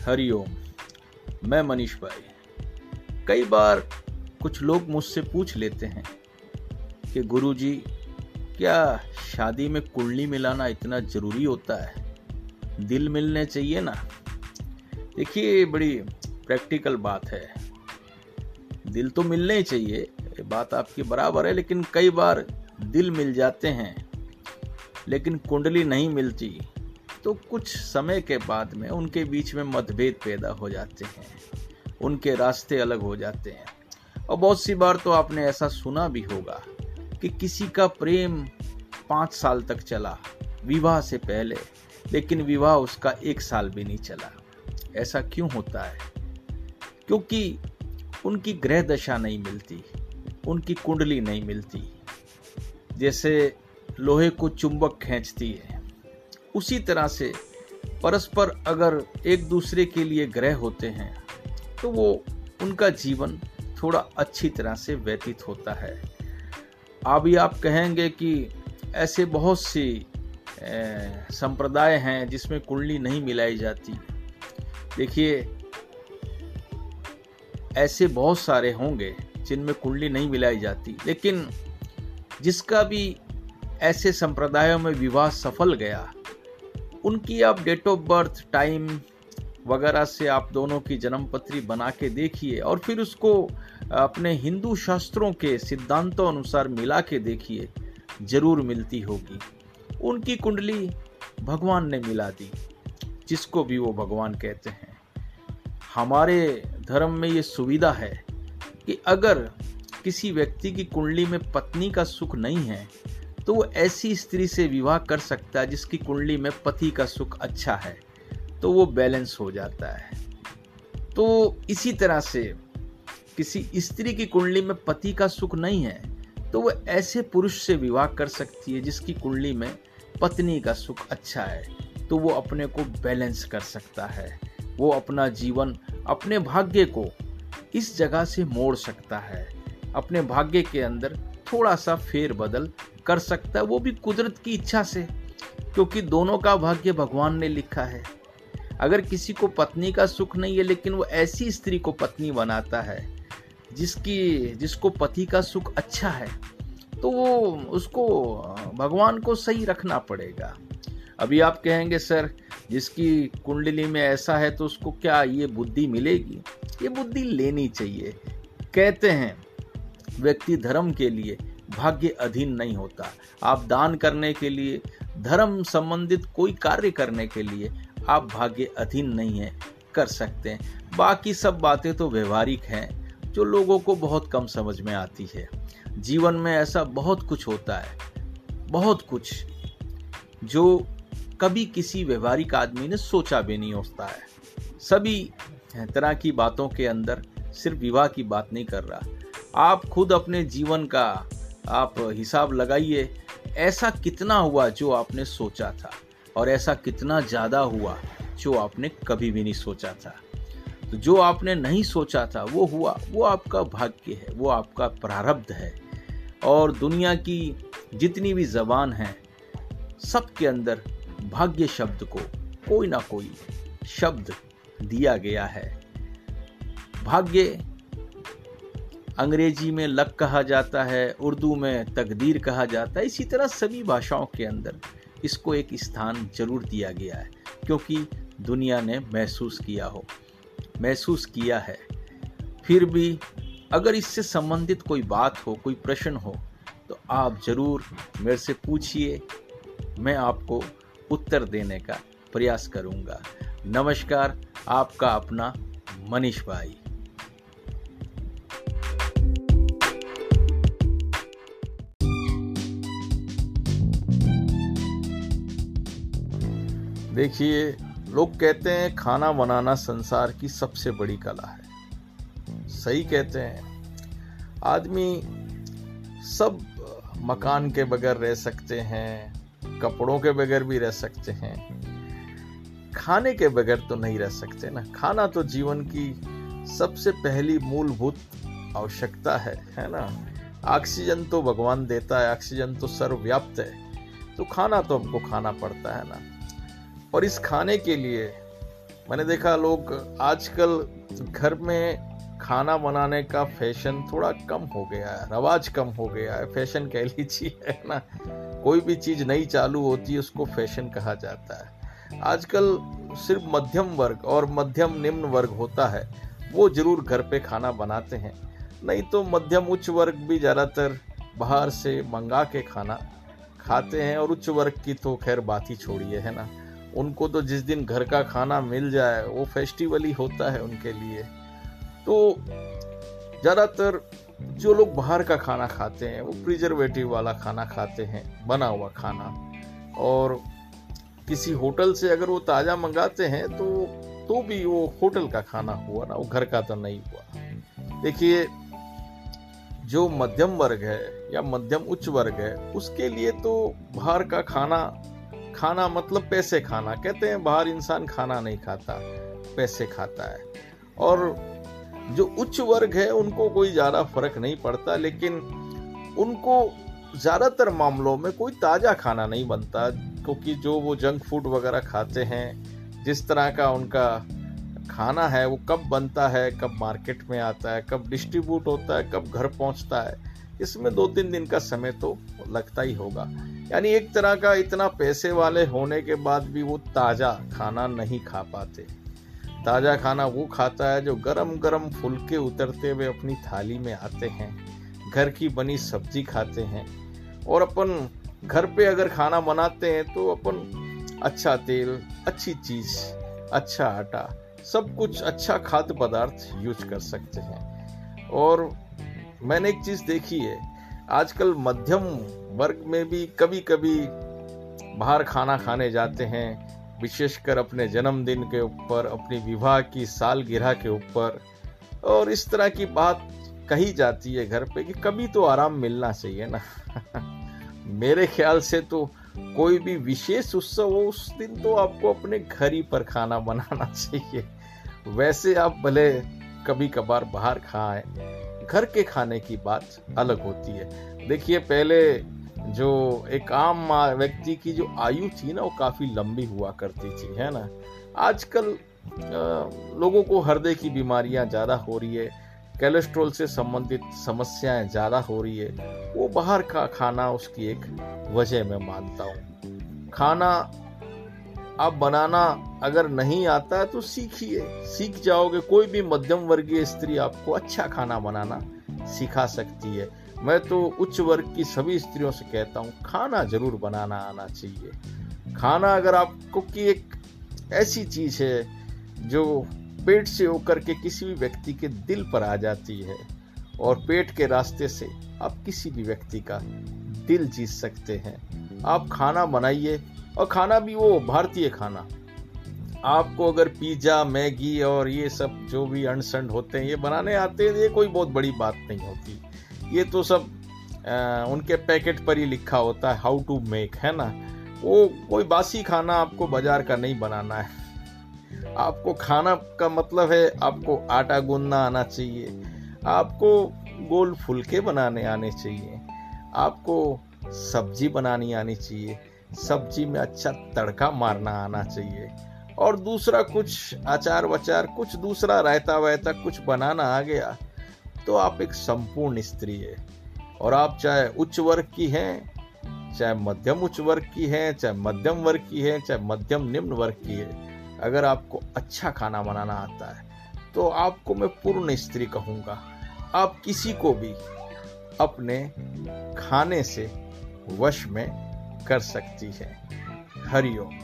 हरिओम मैं मनीष भाई। कई बार कुछ लोग मुझसे पूछ लेते हैं कि गुरुजी, क्या शादी में कुंडली मिलाना इतना ज़रूरी होता है? दिल मिलने चाहिए ना? देखिए, ये बड़ी प्रैक्टिकल बात है। दिल तो मिलने ही चाहिए, ये बात आपकी बराबर है, लेकिन कई बार दिल मिल जाते हैं, लेकिन कुंडली नहीं मिलती। तो कुछ समय के बाद में उनके बीच में मतभेद पैदा हो जाते हैं। उनके रास्ते अलग हो जाते हैं। और बहुत सी बार तो आपने ऐसा सुना भी होगा कि किसी का प्रेम पाँच साल तक चला, विवाह से पहले, लेकिन विवाह उसका एक साल भी नहीं चला। ऐसा क्यों होता है? क्योंकि उनकी ग्रह दशा नहीं मिलती, उनकी कुंडली नहीं मिलती। जैसे लोहे को चुंबक खींचती है उसी तरह से परस्पर अगर एक दूसरे के लिए ग्रह होते हैं तो वो उनका जीवन थोड़ा अच्छी तरह से व्यतीत होता है। अभी आप कहेंगे कि ऐसे बहुत सी संप्रदाय हैं जिसमें कुंडली नहीं मिलाई जाती। देखिए, ऐसे बहुत सारे होंगे जिनमें कुंडली नहीं मिलाई जाती, लेकिन जिसका भी ऐसे संप्रदायों में विवाह सफल गया उनकी आप डेट ऑफ़ बर्थ टाइम वगैरह से आप दोनों की जन्म पत्री बना के देखिए और फिर उसको अपने हिंदू शास्त्रों के सिद्धांतों अनुसार मिला के देखिए, ज़रूर मिलती होगी। उनकी कुंडली भगवान ने मिला दी, जिसको भी वो भगवान कहते हैं। हमारे धर्म में ये सुविधा है कि अगर किसी व्यक्ति की कुंडली में पत्नी का सुख नहीं है तो वो ऐसी स्त्री से विवाह कर सकता है जिसकी कुंडली में पति का सुख अच्छा है तो वो बैलेंस हो जाता है। तो इसी तरह से किसी स्त्री की कुंडली में पति का सुख नहीं है तो वो ऐसे पुरुष से विवाह कर सकती है जिसकी कुंडली में पत्नी का सुख अच्छा है तो वो अपने को बैलेंस कर सकता है। वो अपना जीवन, अपने भाग्य को इस जगह से मोड़ सकता है। अपने भाग्य के अंदर थोड़ा सा फेर बदल कर सकता है, वो भी कुदरत की इच्छा से, क्योंकि दोनों का भाग्य भगवान ने लिखा है। अगर किसी को पत्नी का सुख नहीं है, लेकिन वो ऐसी स्त्री को पत्नी बनाता है, जिसकी, जिसको पति का सुख अच्छा है तो वो, उसको, भगवान को सही रखना पड़ेगा। अभी आप कहेंगे, सर, जिसकी कुंडली में ऐसा है तो उसको क्या ये बुद्धि मिलेगी? ये बुद्धि लेनी चाहिए। कहते हैं, व्यक्ति धर्म के लिए भाग्य अधीन नहीं होता। आप दान करने के लिए, धर्म संबंधित कोई कार्य करने के लिए आप भाग्य अधीन नहीं है, कर सकते हैं। बाकी सब बातें तो व्यवहारिक हैं, जो लोगों को बहुत कम समझ में आती है। जीवन में ऐसा बहुत कुछ होता है, बहुत कुछ, जो कभी किसी व्यवहारिक आदमी ने सोचा भी नहीं होता है। सभी तरह की बातों के अंदर सिर्फ़ विवाह की बात नहीं कर रहा। आप खुद अपने जीवन का आप हिसाब लगाइए, ऐसा कितना हुआ जो आपने सोचा था? और ऐसा कितना ज़्यादा हुआ जो आपने कभी भी नहीं सोचा था? तो जो आपने नहीं सोचा था, वो हुआ, वो आपका भाग्य है, वो आपका प्रारब्ध है। और दुनिया की जितनी भी जबान है, सबके अंदर भाग्य शब्द को कोई ना कोई शब्द दिया गया है। भाग्य अंग्रेज़ी में लक कहा जाता है, उर्दू में तकदीर कहा जाता है, इसी तरह सभी भाषाओं के अंदर इसको एक स्थान ज़रूर दिया गया है, क्योंकि दुनिया ने महसूस किया हो, महसूस किया है। फिर भी अगर इससे संबंधित कोई बात हो, कोई प्रश्न हो तो आप ज़रूर मेरे से पूछिए, मैं आपको उत्तर देने का प्रयास करूँगा। नमस्कार, आपका अपना मनीष भाई। देखिए, लोग कहते हैं खाना बनाना संसार की सबसे बड़ी कला है। सही कहते हैं। आदमी सब मकान के बगैर रह सकते हैं, कपड़ों के बगैर भी रह सकते हैं। खाने के बगैर तो नहीं रह सकते ना। खाना तो जीवन की सबसे पहली मूलभूत आवश्यकता है है ना? ऑक्सीजन तो भगवान देता है, ऑक्सीजन तो सर्वव्याप्त है। तो खाना तो हमको खाना पड़ता है ना। और इस खाने के लिए, मैंने देखा लोग आजकल घर में खाना बनाने का फ़ैशन थोड़ा कम हो गया है, रवाज कम हो गया है। फ़ैशन कह लीजिए, है ना? कोई भी चीज़ नई चालू होती है, उसको फ़ैशन कहा जाता है। आजकल सिर्फ़ मध्यम वर्ग और मध्यम निम्न वर्ग होता है, वो ज़रूर घर पे खाना बनाते हैं। नहीं तो मध्यम उच्च वर्ग भी ज़्यादातर बाहर से मंगा के खाना खाते हैं और उच्च वर्ग की तो खैर बात ही छोड़िए, है ना? उनको तो जिस दिन घर का खाना मिल जाए, वो फेस्टिवल ही होता है उनके लिए। तो ज़्यादातर जो लोग बाहर का खाना खाते हैं, वो प्रिजर्वेटिव वाला खाना खाते हैं, बना हुआ खाना। और किसी होटल से अगर वो ताज़ा मंगाते हैं तो तो भी वो होटल का खाना हुआ ना, वो घर का तो नहीं हुआ। देखिए, जो मध्यम वर्ग है या मध्यम उच्च वर्ग है, उसके लिए तो बाहर का खाना खाना मतलब पैसे खाना। कहते हैं बाहर इंसान खाना नहीं खाता, पैसे खाता है। और जो उच्च वर्ग है, उनको कोई ज़्यादा फ़र्क नहीं पड़ता, लेकिन उनको ज़्यादातर मामलों में कोई ताज़ा खाना नहीं बनता, क्योंकि जो वो जंक फ़ूड वगैरह खाते हैं, जिस तरह का उनका खाना है, वो कब बनता है, कब मार्केट में आता है, कब डिस्ट्रीब्यूट होता है, कब घर पहुँचता है, इसमें दो तीन दिन का समय तो लगता ही होगा। यानी एक तरह का इतना पैसे वाले होने के बाद भी वो ताज़ा खाना नहीं खा पाते। ताज़ा खाना वो खाता है जो गरम गरम फुलके उतरते हुए अपनी थाली में आते हैं, घर की बनी सब्ज़ी खाते हैं और अपन घर पे अगर खाना बनाते हैं तो अपन अच्छा तेल, अच्छी चीज़ अच्छा आटा, सब कुछ अच्छा खाद्य पदार्थ यूज़ कर सकते हैं। और मैंने एक चीज़ देखी है, आजकल मध्यम वर्ग में भी कभी कभी बाहर खाना खाने जाते हैं, विशेषकर अपने जन्मदिन के ऊपर, अपनी विवाह की सालगिरह के ऊपर। और इस तरह की बात कही जाती है घर पे कि कभी तो आराम मिलना चाहिए ना। मेरे ख्याल से तो कोई भी विशेष उत्सव हो, उस दिन तो आपको अपने घर ही पर खाना बनाना चाहिए। वैसे आप भले कभी कभार बाहर खाएँ, घर के खाने की बात अलग होती है। देखिए, पहले जो एक आम व्यक्ति की जो आयु थी ना, वो काफ़ी लंबी हुआ करती थी, है ना? आजकल लोगों को हृदय की बीमारियाँ ज़्यादा हो रही है कोलेस्ट्रॉल से संबंधित समस्याएँ ज़्यादा हो रही है, वो बाहर का खाना उसकी एक वजह मैं मानता हूँ। खाना आप बनाना अगर नहीं आता है तो सीखिए, सीख जाओगे, कोई भी मध्यम वर्गीय स्त्री आपको अच्छा खाना बनाना सिखा सकती है। मैं तो उच्च वर्ग की सभी स्त्रियों से कहता हूँ, खाना ज़रूर बनाना आना चाहिए। खाना अगर आपको की एक ऐसी चीज़ है जो पेट से होकर के किसी भी व्यक्ति के दिल पर आ जाती है और पेट के रास्ते से आप किसी भी व्यक्ति का दिल जीत सकते हैं। आप खाना बनाइए और खाना भी वो भारतीय खाना। आपको अगर पिज्जा, मैगी और ये सब जो भी अनसंड होते हैं, ये बनाने आते हैं, ये कोई बहुत बड़ी बात नहीं होती। ये तो सब आ, उनके पैकेट पर ही लिखा होता है हाउ टू मेक है ना? वो कोई बासी खाना आपको बाज़ार का नहीं बनाना है। आपको खाना का मतलब है आपको आटा गूंदना आना चाहिए। आपको गोल फुलके बनाने आने चाहिए। आपको सब्ज़ी बनानी आनी चाहिए। सब्ज़ी में अच्छा तड़का मारना आना चाहिए। और दूसरा कुछ अचार वचार कुछ दूसरा रायता वायता कुछ बनाना आ गया। तो आप एक संपूर्ण स्त्री है। और आप चाहे उच्च वर्ग की हैं, चाहे मध्यम उच्च वर्ग की हैं, चाहे मध्यम वर्ग की है, चाहे मध्यम निम्न वर्ग की है, अगर आपको अच्छा खाना बनाना आता है तो आपको मैं पूर्ण स्त्री कहूँगा। आप किसी को भी अपने खाने से वश में कर सकती है। हरिओम।